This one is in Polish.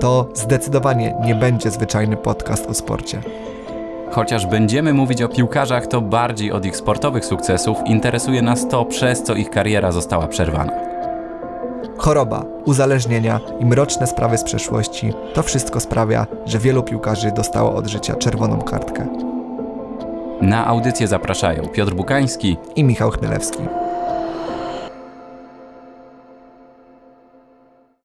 To zdecydowanie nie będzie zwyczajny podcast o sporcie. Chociaż będziemy mówić o piłkarzach, to bardziej od ich sportowych sukcesów interesuje nas to, przez co ich kariera została przerwana. Choroba, uzależnienia i mroczne sprawy z przeszłości to wszystko sprawia, że wielu piłkarzy dostało od życia czerwoną kartkę. Na audycję zapraszają Piotr Bukański I Michał Chmielewski.